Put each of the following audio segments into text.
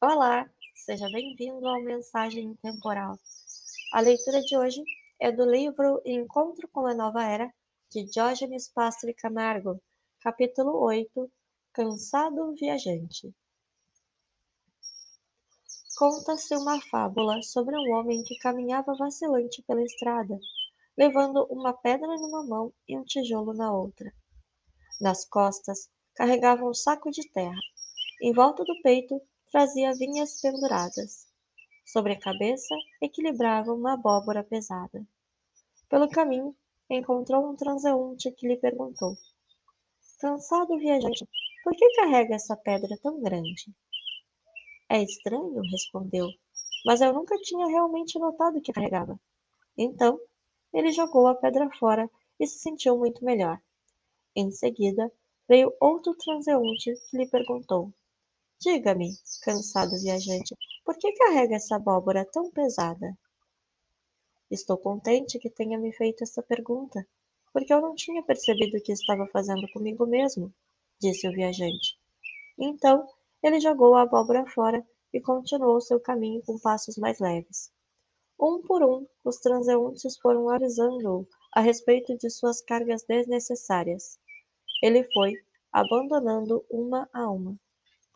Olá, seja bem-vindo ao Mensagem Temporal. A leitura de hoje é do livro Encontro com a Nova Era, de Diógenes Pastre Camargo, capítulo 8 Cansado Viajante. Conta-se uma fábula sobre um homem que caminhava vacilante pela estrada, levando uma pedra numa mão e um tijolo na outra. Nas costas carregava um saco de terra. Em volta do peito trazia vinhas penduradas. Sobre a cabeça equilibrava uma abóbora pesada. Pelo caminho, encontrou um transeunte que lhe perguntou: Cansado viajante, por que carrega essa pedra tão grande? É estranho, respondeu, mas eu nunca tinha realmente notado que carregava. Então, ele jogou a pedra fora e se sentiu muito melhor. Em seguida, veio outro transeunte que lhe perguntou: Diga-me, cansado viajante, por que carrega essa abóbora tão pesada? Estou contente que tenha me feito essa pergunta, porque eu não tinha percebido o que estava fazendo comigo mesmo, disse o viajante. Então ele jogou a abóbora fora e continuou seu caminho com passos mais leves. Um por um, os transeuntes foram avisando-o a respeito de suas cargas desnecessárias. Ele foi abandonando uma a uma.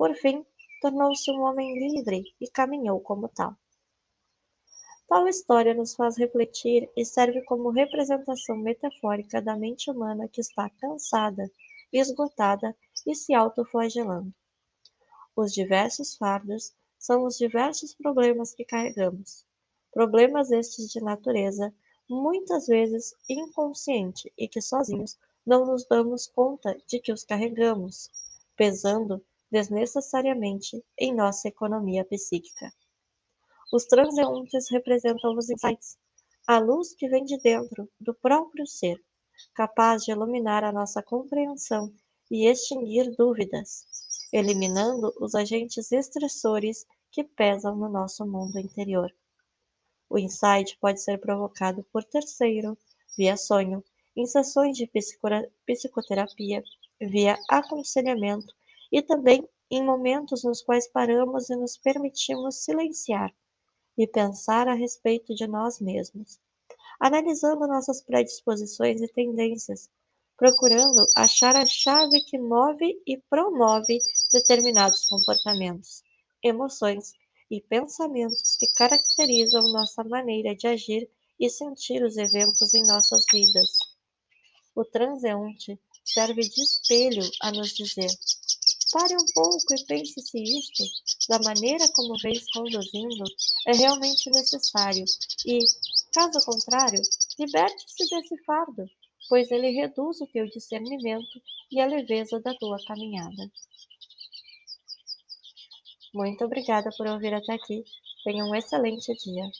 Por fim, tornou-se um homem livre e caminhou como tal. Tal história nos faz refletir e serve como representação metafórica da mente humana que está cansada, esgotada e se autoflagelando. Os diversos fardos são os diversos problemas que carregamos. Problemas estes de natureza, muitas vezes inconsciente e que sozinhos não nos damos conta de que os carregamos, pesando desnecessariamente em nossa economia psíquica. Os transeuntes representam os insights, a luz que vem de dentro do próprio ser, capaz de iluminar a nossa compreensão e extinguir dúvidas, eliminando os agentes estressores que pesam no nosso mundo interior. O insight pode ser provocado por terceiro, via sonho, em sessões de psicoterapia, via aconselhamento e também em momentos nos quais paramos e nos permitimos silenciar e pensar a respeito de nós mesmos, analisando nossas predisposições e tendências, procurando achar a chave que move e promove determinados comportamentos, emoções e pensamentos que caracterizam nossa maneira de agir e sentir os eventos em nossas vidas. O transeunte serve de espelho a nos dizer: Pare um pouco e pense se isto, da maneira como vens conduzindo, é realmente necessário e, caso contrário, liberte-se desse fardo, pois ele reduz o teu discernimento e a leveza da tua caminhada. Muito obrigada por ouvir até aqui. Tenha um excelente dia.